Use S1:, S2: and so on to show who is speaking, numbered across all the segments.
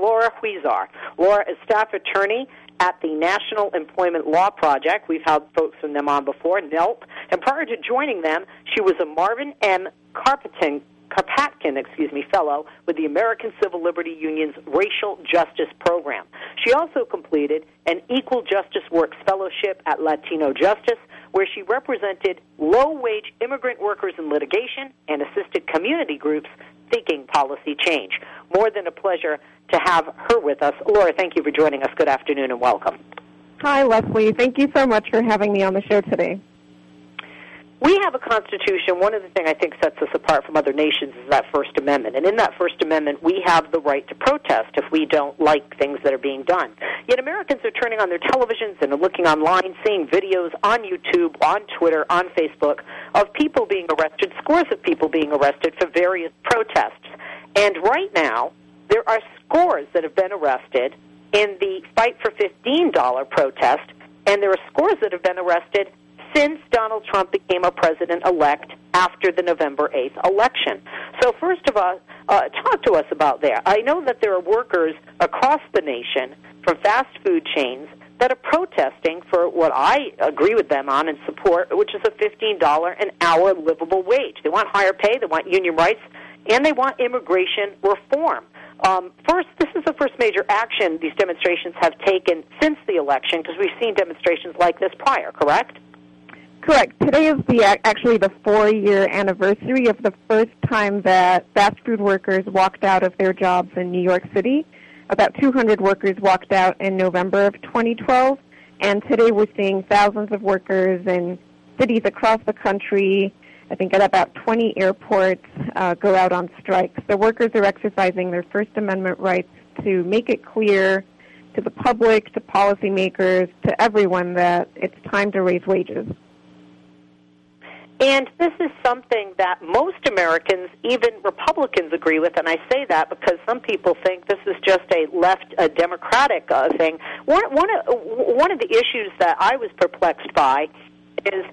S1: Laura Huizar. Laura is staff attorney at the National Employment Law Project. We've had folks from them on before, NELP. And prior to joining them, she was a Marvin M. Carpatkin, Karpatkin, excuse me, fellow with the American Civil Liberty Union's Racial Justice Program. She also completed an Equal Justice Works Fellowship at Latino Justice, where she represented low-wage immigrant workers in litigation and assisted community groups seeking policy change. More than a pleasure to have her with us. Laura, thank you for joining us. Good afternoon and welcome.
S2: Hi, Leslie. Thank you so much for having me on the show today.
S1: We have a constitution. One of the things I think sets us apart from other nations is that First Amendment. And in that First Amendment, we have the right to protest if we don't like things that are being done. Yet Americans are turning on their televisions and are looking online, seeing videos on YouTube, on Twitter, on Facebook of people being arrested, scores of people being arrested for various protests. And right now, there are scores that have been arrested in the Fight for $15 protest, and there are scores that have been arrested since Donald Trump became a president elect after the November 8th election. So, first of all, uh, talk to us about that. I know that there are workers across the nation from fast food chains that are protesting for what I agree with them on and support, which is a $15 an hour livable wage. They want higher pay, they want union rights, and they want immigration reform. Um, first, this is the first major action these demonstrations have taken since the election because we've seen demonstrations like this prior, correct?
S2: Correct. Today is the actually the four-year anniversary of the first time that fast food workers walked out of their jobs in New York City. About 200 workers walked out in November of 2012, and today we're seeing thousands of workers in cities across the country. I think at about 20 airports uh, go out on strike. The workers are exercising their First Amendment rights to make it clear to the public, to policymakers, to everyone that it's time to raise wages.
S1: And this is something that most Americans, even Republicans, agree with. And I say that because some people think this is just a left, a Democratic uh, thing. One, one, of, one of the issues that I was perplexed by is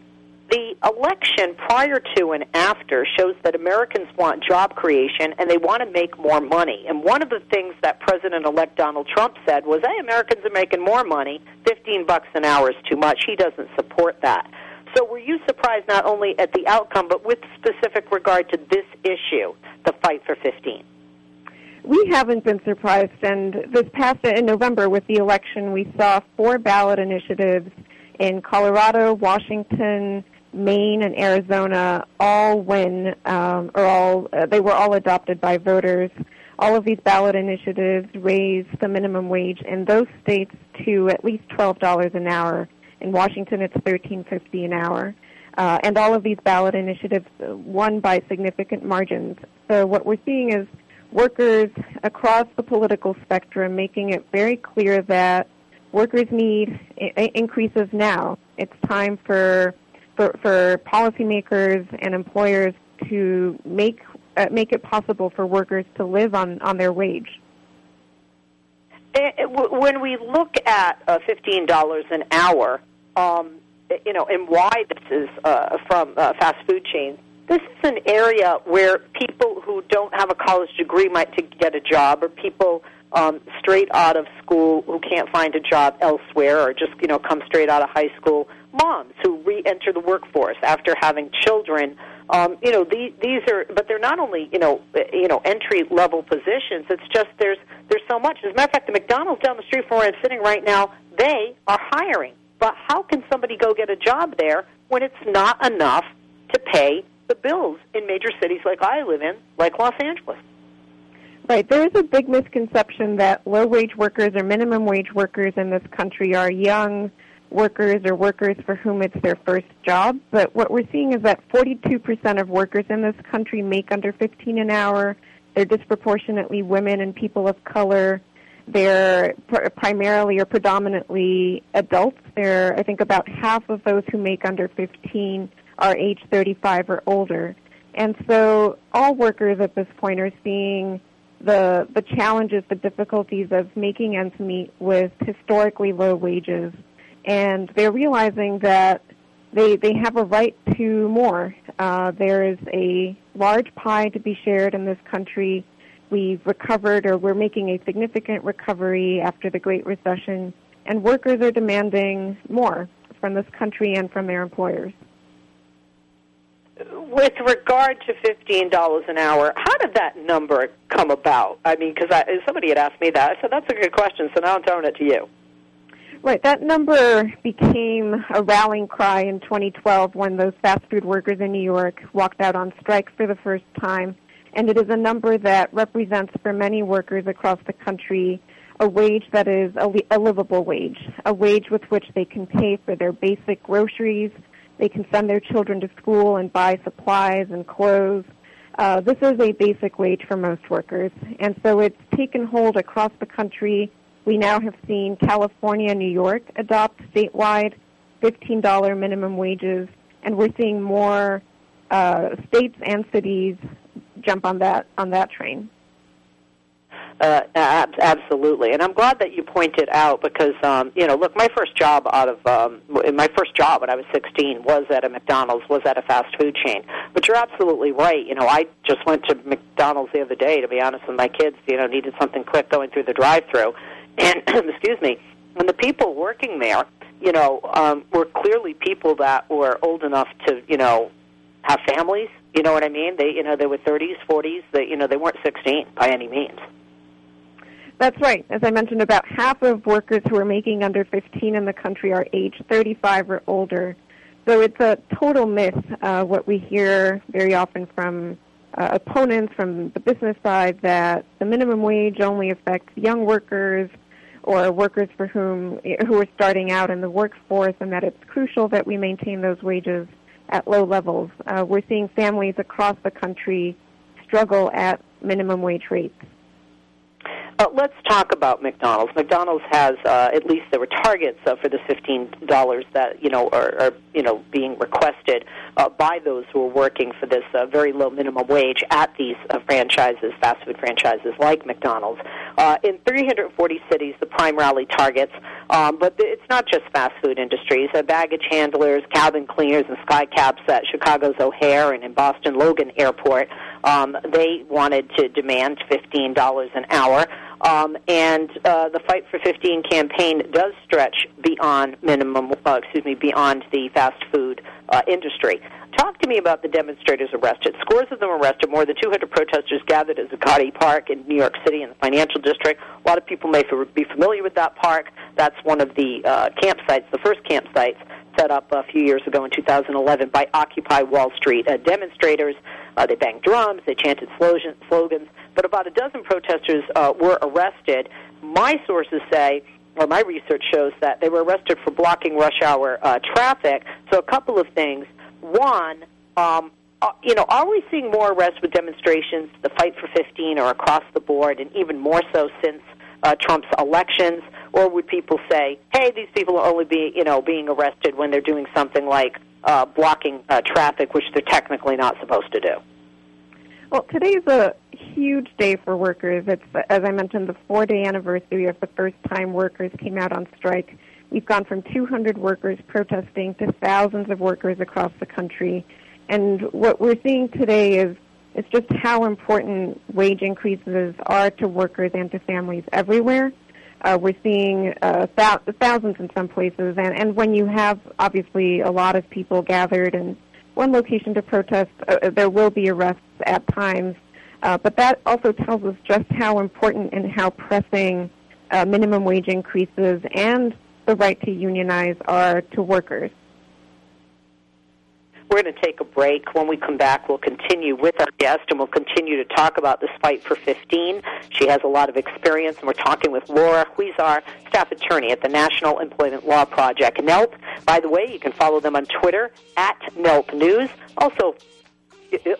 S1: the election prior to and after shows that Americans want job creation and they want to make more money. And one of the things that President elect Donald Trump said was, hey, Americans are making more money. 15 bucks an hour is too much. He doesn't support that. So were you surprised not only at the outcome, but with specific regard to this issue, the fight for 15?
S2: We haven't been surprised, and this past in November with the election, we saw four ballot initiatives in Colorado, Washington, Maine, and Arizona all win, um, or all uh, they were all adopted by voters. All of these ballot initiatives raise the minimum wage in those states to at least twelve dollars an hour. In Washington, it's thirteen fifty an hour. Uh, and all of these ballot initiatives won by significant margins. So what we're seeing is workers across the political spectrum making it very clear that workers need I- increases now. It's time for for, for policymakers and employers to make uh, make it possible for workers to live on, on their wage.
S1: When we look at uh, fifteen dollars an hour, um, you know, and why this is uh, from uh, fast food chains. This is an area where people who don't have a college degree might to get a job, or people um, straight out of school who can't find a job elsewhere, or just you know come straight out of high school. Moms who re-enter the workforce after having children. Um, you know, these, these are, but they're not only you know, you know, entry level positions. It's just there's there's so much. As a matter of fact, the McDonald's down the street from where I'm sitting right now, they are hiring but how can somebody go get a job there when it's not enough to pay the bills in major cities like I live in, like Los Angeles?
S2: Right. There is a big misconception that low wage workers or minimum wage workers in this country are young workers or workers for whom it's their first job. But what we're seeing is that 42% of workers in this country make under 15 an hour. They're disproportionately women and people of color. They're pr- primarily or predominantly adults. They're, I think, about half of those who make under 15 are age 35 or older. And so all workers at this point are seeing the the challenges, the difficulties of making ends meet with historically low wages, and they're realizing that they they have a right to more. Uh, there is a large pie to be shared in this country We've recovered, or we're making a significant recovery after the Great Recession, and workers are demanding more from this country and from their employers.
S1: With regard to fifteen dollars an hour, how did that number come about? I mean, because somebody had asked me that, I said that's a good question. So now I'm throwing it to you.
S2: Right, that number became a rallying cry in 2012 when those fast food workers in New York walked out on strike for the first time and it is a number that represents for many workers across the country a wage that is a, a livable wage, a wage with which they can pay for their basic groceries, they can send their children to school and buy supplies and clothes. Uh, this is a basic wage for most workers, and so it's taken hold across the country. We now have seen California and New York adopt statewide $15 minimum wages, and we're seeing more uh, states and cities jump on that on that train.
S1: Uh, ab- absolutely, and I'm glad that you pointed out because um, you know, look, my first job out of um, my first job when I was 16 was at a McDonald's, was at a fast food chain. But you're absolutely right. You know, I just went to McDonald's the other day. To be honest, with my kids, you know, needed something quick going through the drive-through, and excuse me, and the people working there, you know, um, were clearly people that were old enough to, you know, have families. You know what I mean? They, you know, they were 30s, 40s. They, you know, they weren't 16 by any means.
S2: That's right. As I mentioned, about half of workers who are making under 15 in the country are age 35 or older. So it's a total myth. Uh, what we hear very often from uh, opponents from the business side that the minimum wage only affects young workers or workers for whom who are starting out in the workforce, and that it's crucial that we maintain those wages at low levels. Uh, we're seeing families across the country struggle at minimum wage rates.
S1: Uh, let's talk about McDonald's. McDonald's has uh, at least there were targets uh, for the fifteen dollars that you know are, are you know being requested uh, by those who are working for this uh, very low minimum wage at these uh, franchises, fast food franchises like McDonald's. Uh, in 340 cities, the prime rally targets, um, but it's not just fast food industries. Uh, baggage handlers, cabin cleaners, and skycaps at Chicago's O'Hare and in Boston Logan Airport. Um, they wanted to demand $15 an hour. Um, and uh, the Fight for 15 campaign does stretch beyond minimum, uh, excuse me, beyond the fast food uh, industry. Talk to me about the demonstrators arrested. Scores of them arrested. More than 200 protesters gathered at Zuccotti Park in New York City in the financial district. A lot of people may be familiar with that park. That's one of the uh, campsites, the first campsites set up a few years ago in 2011 by Occupy Wall Street uh, demonstrators. Uh, they banged drums, they chanted slogans but about a dozen protesters uh, were arrested. My sources say, or my research shows that they were arrested for blocking rush hour uh, traffic. So a couple of things. One, um, uh, you know, are we seeing more arrests with demonstrations, the fight for 15, or across the board, and even more so since uh, Trump's elections? Or would people say, "Hey, these people are only being, you know, being arrested when they're doing something like uh, blocking uh, traffic, which they're technically not supposed to do"?
S2: Well, today's a huge day for workers. It's, as I mentioned, the four day anniversary of the first time workers came out on strike. We've gone from 200 workers protesting to thousands of workers across the country. And what we're seeing today is it's just how important wage increases are to workers and to families everywhere. Uh, we're seeing uh, thousands in some places, and, and when you have obviously a lot of people gathered in one location to protest, uh, there will be arrests at times. Uh, but that also tells us just how important and how pressing uh, minimum wage increases and the right to unionize are to workers.
S1: We're going to take a break. When we come back, we'll continue with our guest and we'll continue to talk about this fight for 15. She has a lot of experience, and we're talking with Laura Huizar, staff attorney at the National Employment Law Project, NELP. By the way, you can follow them on Twitter at NELP News. Also,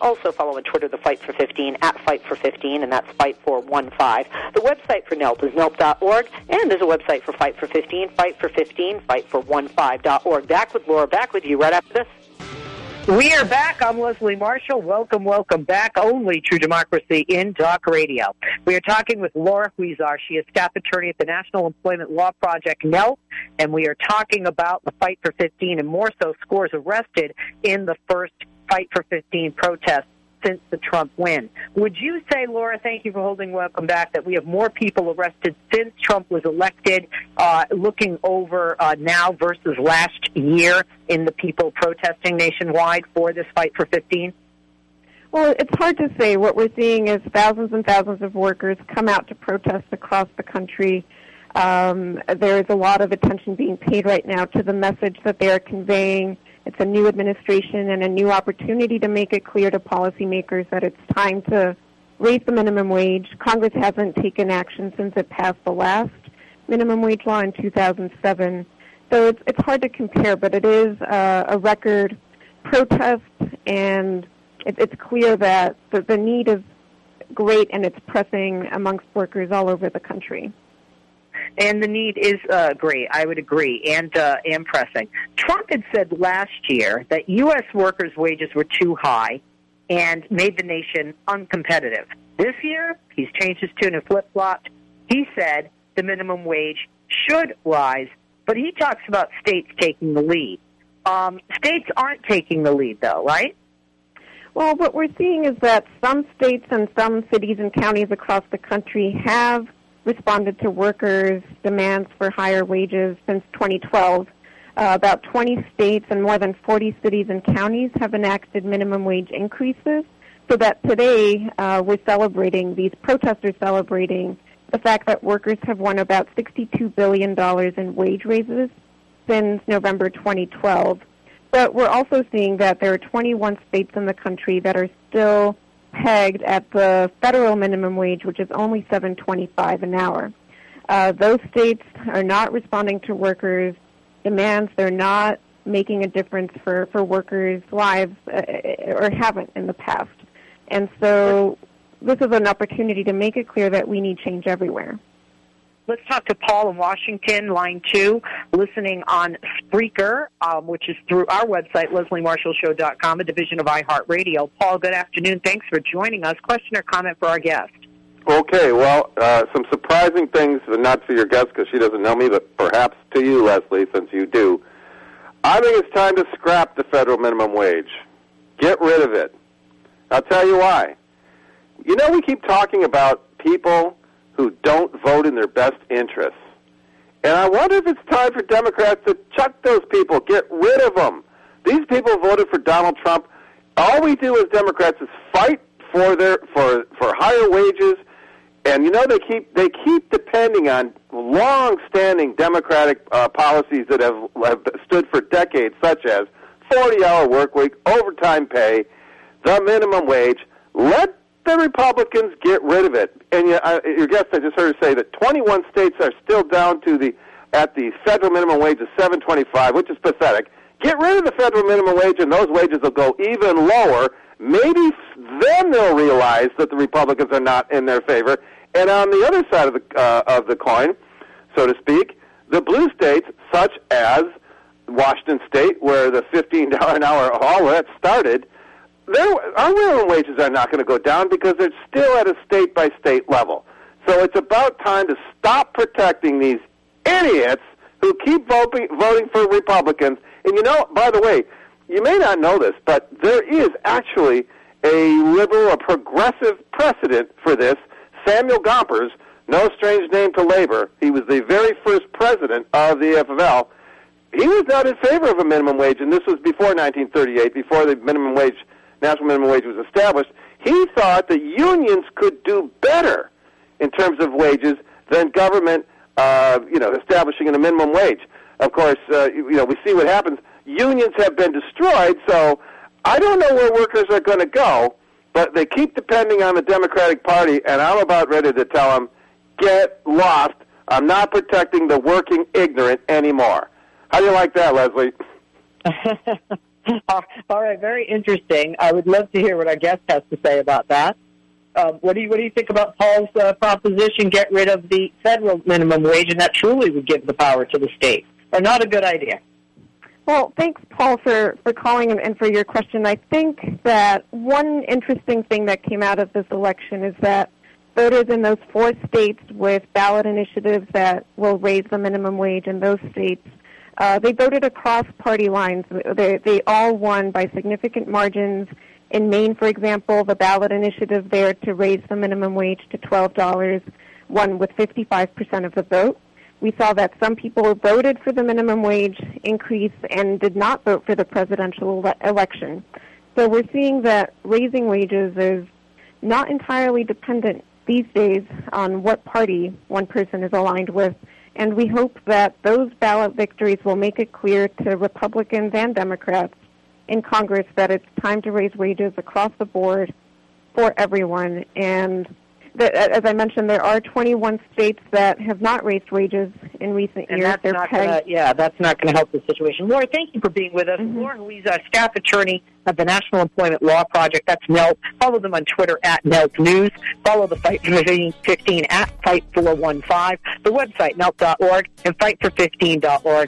S1: also follow on Twitter the Fight for 15 at Fight for 15, and that's Fight for One Five. The website for NELP is NELP.org, and there's a website for Fight for 15, Fight for 15, Fight for One Five.org. Back with Laura, back with you right after this. We are back. I'm Leslie Marshall. Welcome, welcome back. Only True Democracy in Talk Radio. We are talking with Laura Huizar. She is staff attorney at the National Employment Law Project, NELP, and we are talking about the fight for 15 and more so scores arrested in the first Fight for 15 protest
S3: since the Trump win. Would you say, Laura, thank you for holding welcome back, that we have more people arrested since Trump was elected, uh, looking over uh, now versus last year in the people protesting nationwide for this fight for 15?
S2: Well, it's hard to say. What we're seeing is thousands and thousands of workers come out to protest across the country. Um, there is a lot of attention being paid right now to the message that they are conveying. It's a new administration and a new opportunity to make it clear to policymakers that it's time to raise the minimum wage. Congress hasn't taken action since it passed the last minimum wage law in 2007. So it's, it's hard to compare, but it is uh, a record protest and it, it's clear that the, the need is great and it's pressing amongst workers all over the country.
S3: And the need is uh, great. I would agree, and uh, and pressing. Trump had said last year that U.S. workers' wages were too high, and made the nation uncompetitive. This year, he's changed his tune and flip flopped. He said the minimum wage should rise, but he talks about states taking the lead. Um, states aren't taking the lead, though, right?
S2: Well, what we're seeing is that some states and some cities and counties across the country have responded to workers' demands for higher wages since 2012. Uh, about 20 states and more than 40 cities and counties have enacted minimum wage increases. So that today uh, we're celebrating, these protesters celebrating the fact that workers have won about $62 billion in wage raises since November 2012. But we're also seeing that there are 21 states in the country that are still pegged at the federal minimum wage, which is only 7.25 an hour. Uh, those states are not responding to workers' demands. They're not making a difference for, for workers' lives, uh, or haven't in the past. And so this is an opportunity to make it clear that we need change everywhere.
S3: Let's talk to Paul in Washington, line two, listening on Spreaker, um, which is through our website, lesliemarshallshow.com, a division of iHeartRadio. Paul, good afternoon. Thanks for joining us. Question or comment for our guest?
S4: Okay, well, uh, some surprising things, not for your guest because she doesn't know me, but perhaps to you, Leslie, since you do. I think it's time to scrap the federal minimum wage. Get rid of it. I'll tell you why. You know, we keep talking about people who don't vote in their best interests. And I wonder if it's time for Democrats to chuck those people, get rid of them. These people voted for Donald Trump. All we do as Democrats is fight for their for for higher wages, and you know they keep they keep depending on long-standing Democratic uh, policies that have, have stood for decades, such as 40-hour work week, overtime pay, the minimum wage. Let the Republicans get rid of it. And you, uh, your guest, I just heard say that 21 states are still down to the at the federal minimum wage of 7.25, which is pathetic. Get rid of the federal minimum wage, and those wages will go even lower. Maybe then they'll realize that the Republicans are not in their favor. And on the other side of the uh, of the coin, so to speak, the blue states, such as Washington State, where the $15 an hour all that started, our minimum wages are not going to go down because they're still at a state by state level. So it's about time to stop protecting these idiots who keep voting voting for Republicans. And you know, by the way, you may not know this, but there is actually a liberal, a progressive precedent for this. Samuel Gompers, no strange name to labor, he was the very first president of the AFL. He was not in favor of a minimum wage, and this was before 1938, before the minimum wage national minimum wage was established, he thought that unions could do better in terms of wages than government, uh, you know, establishing a minimum wage. Of course, uh, you know, we see what happens. Unions have been destroyed, so I don't know where workers are going to go, but they keep depending on the Democratic Party, and I'm about ready to tell them, get lost. I'm not protecting the working ignorant anymore. How do you like that, Leslie?
S3: All right, very interesting. I would love to hear what our guest has to say about that. Uh, what do you what do you think about Paul's uh, proposition? Get rid of the federal minimum wage, and that truly would give the power to the state. Or not a good idea?
S2: Well, thanks, Paul, for, for calling and for your question. I think that one interesting thing that came out of this election is that voters in those four states with ballot initiatives that will raise the minimum wage in those states uh, they voted across party lines. They, they all won by significant margins In Maine, for example, the ballot initiative there to raise the minimum wage to $12 won with 55% of the vote. We saw that some people voted for the minimum wage increase and did not vote for the presidential ele- election. So we're seeing that raising wages is not entirely dependent these days on what party one person is aligned with. And we hope that those ballot victories will make it clear to Republicans and Democrats in Congress that it's time to raise wages across the board for everyone. And as I mentioned, there are 21 states that have not raised wages in recent
S3: and
S2: years.
S3: that's not gonna, yeah, that's not going to help the situation. Laura, thank you for being with us.
S2: Mhm.
S3: Laura, who is a staff attorney at the National Employment Law Project. That's NELP. Follow them on Twitter at NELP News. Follow the Fight for 15 at Fight415. The website, NELP.org, and Fight FightFor15.org.